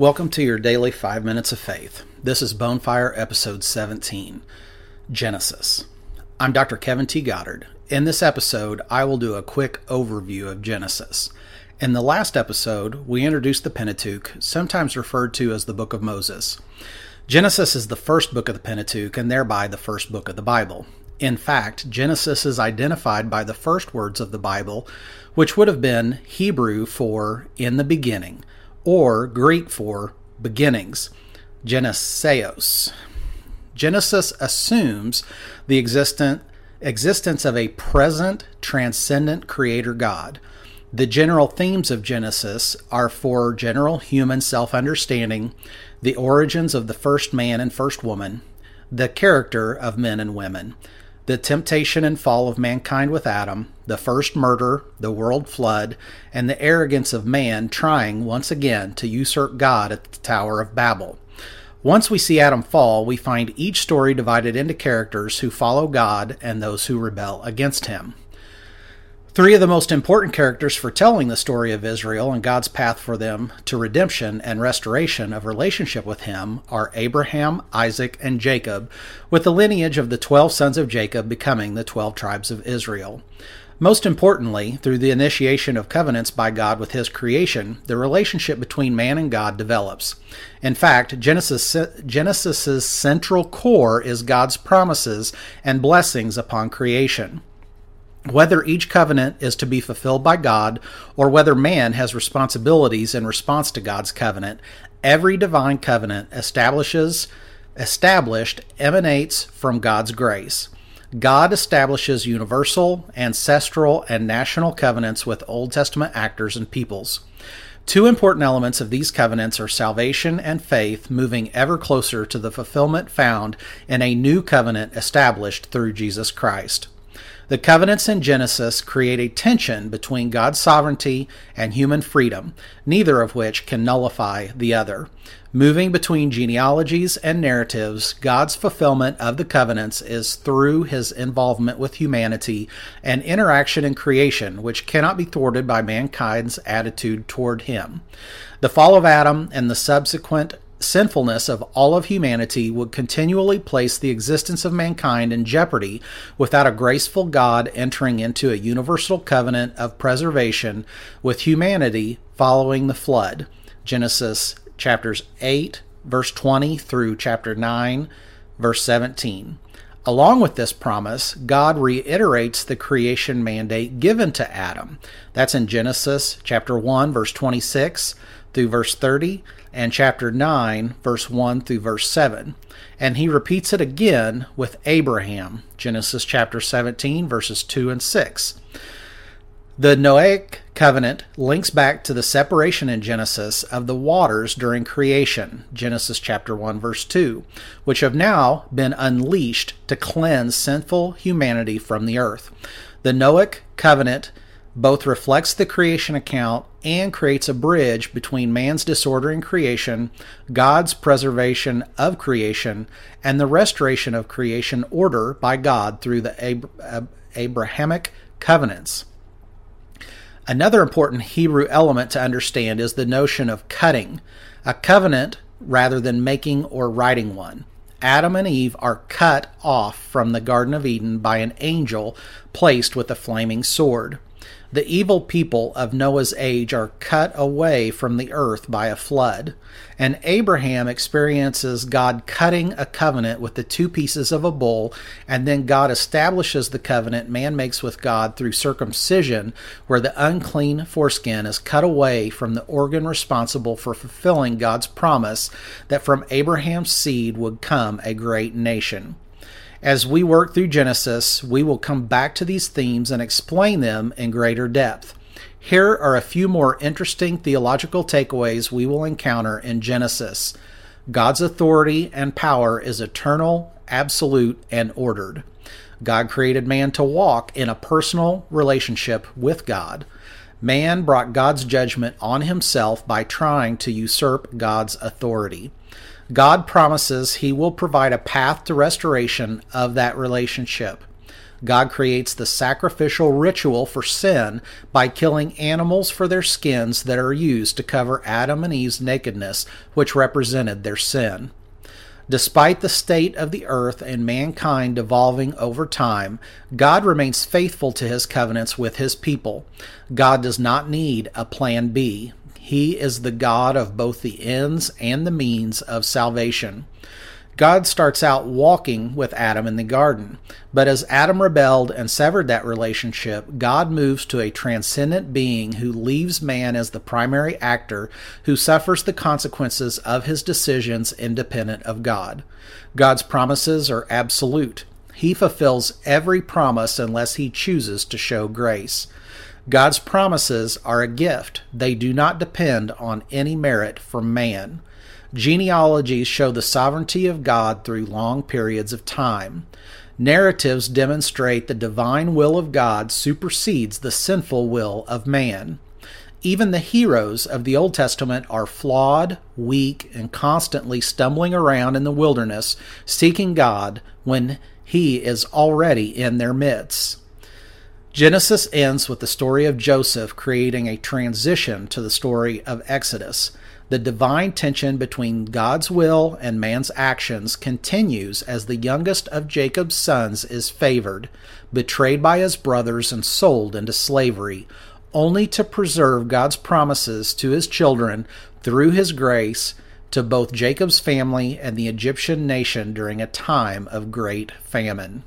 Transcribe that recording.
Welcome to your daily 5 Minutes of Faith. This is Bonefire Episode 17 Genesis. I'm Dr. Kevin T. Goddard. In this episode, I will do a quick overview of Genesis. In the last episode, we introduced the Pentateuch, sometimes referred to as the Book of Moses. Genesis is the first book of the Pentateuch and thereby the first book of the Bible. In fact, Genesis is identified by the first words of the Bible, which would have been Hebrew for in the beginning or Greek for beginnings, Geneseos. Genesis assumes the existent, existence of a present, transcendent creator God. The general themes of Genesis are for general human self understanding, the origins of the first man and first woman, the character of men and women, the temptation and fall of mankind with Adam, the first murder, the world flood, and the arrogance of man trying once again to usurp God at the Tower of Babel. Once we see Adam fall, we find each story divided into characters who follow God and those who rebel against him. Three of the most important characters for telling the story of Israel and God's path for them to redemption and restoration of relationship with Him are Abraham, Isaac, and Jacob, with the lineage of the twelve sons of Jacob becoming the twelve tribes of Israel. Most importantly, through the initiation of covenants by God with His creation, the relationship between man and God develops. In fact, Genesis, Genesis's central core is God's promises and blessings upon creation. Whether each covenant is to be fulfilled by God or whether man has responsibilities in response to God's covenant, every divine covenant establishes established emanates from God's grace. God establishes universal, ancestral, and national covenants with Old Testament actors and peoples. Two important elements of these covenants are salvation and faith, moving ever closer to the fulfillment found in a new covenant established through Jesus Christ. The covenants in Genesis create a tension between God's sovereignty and human freedom, neither of which can nullify the other. Moving between genealogies and narratives, God's fulfillment of the covenants is through his involvement with humanity and interaction in creation, which cannot be thwarted by mankind's attitude toward him. The fall of Adam and the subsequent sinfulness of all of humanity would continually place the existence of mankind in jeopardy without a graceful God entering into a universal covenant of preservation with humanity following the flood. Genesis chapters 8, verse 20 through chapter 9, verse 17. Along with this promise, God reiterates the creation mandate given to Adam. That's in Genesis chapter 1, verse 26 through verse 30 and chapter 9, verse 1 through verse 7. And he repeats it again with Abraham, Genesis chapter 17, verses 2 and 6. The Noahic covenant links back to the separation in Genesis of the waters during creation, Genesis chapter 1 verse 2, which have now been unleashed to cleanse sinful humanity from the earth. The Noahic covenant both reflects the creation account and creates a bridge between man's disorder in creation, God's preservation of creation, and the restoration of creation order by God through the Ab- Abrahamic covenants. Another important Hebrew element to understand is the notion of cutting, a covenant rather than making or writing one. Adam and Eve are cut off from the Garden of Eden by an angel placed with a flaming sword. The evil people of Noah's age are cut away from the earth by a flood, and Abraham experiences God cutting a covenant with the two pieces of a bull, and then God establishes the covenant man makes with God through circumcision, where the unclean foreskin is cut away from the organ responsible for fulfilling God's promise that from Abraham's seed would come a great nation. As we work through Genesis, we will come back to these themes and explain them in greater depth. Here are a few more interesting theological takeaways we will encounter in Genesis. God's authority and power is eternal, absolute, and ordered. God created man to walk in a personal relationship with God. Man brought God's judgment on himself by trying to usurp God's authority. God promises he will provide a path to restoration of that relationship. God creates the sacrificial ritual for sin by killing animals for their skins that are used to cover Adam and Eve's nakedness, which represented their sin. Despite the state of the earth and mankind devolving over time, God remains faithful to his covenants with his people. God does not need a plan B. He is the God of both the ends and the means of salvation. God starts out walking with Adam in the garden, but as Adam rebelled and severed that relationship, God moves to a transcendent being who leaves man as the primary actor who suffers the consequences of his decisions independent of God. God's promises are absolute. He fulfills every promise unless he chooses to show grace. God's promises are a gift. They do not depend on any merit from man. Genealogies show the sovereignty of God through long periods of time. Narratives demonstrate the divine will of God supersedes the sinful will of man. Even the heroes of the Old Testament are flawed, weak, and constantly stumbling around in the wilderness seeking God when He is already in their midst. Genesis ends with the story of Joseph creating a transition to the story of Exodus. The divine tension between God's will and man's actions continues as the youngest of Jacob's sons is favored, betrayed by his brothers, and sold into slavery, only to preserve God's promises to his children through his grace to both Jacob's family and the Egyptian nation during a time of great famine.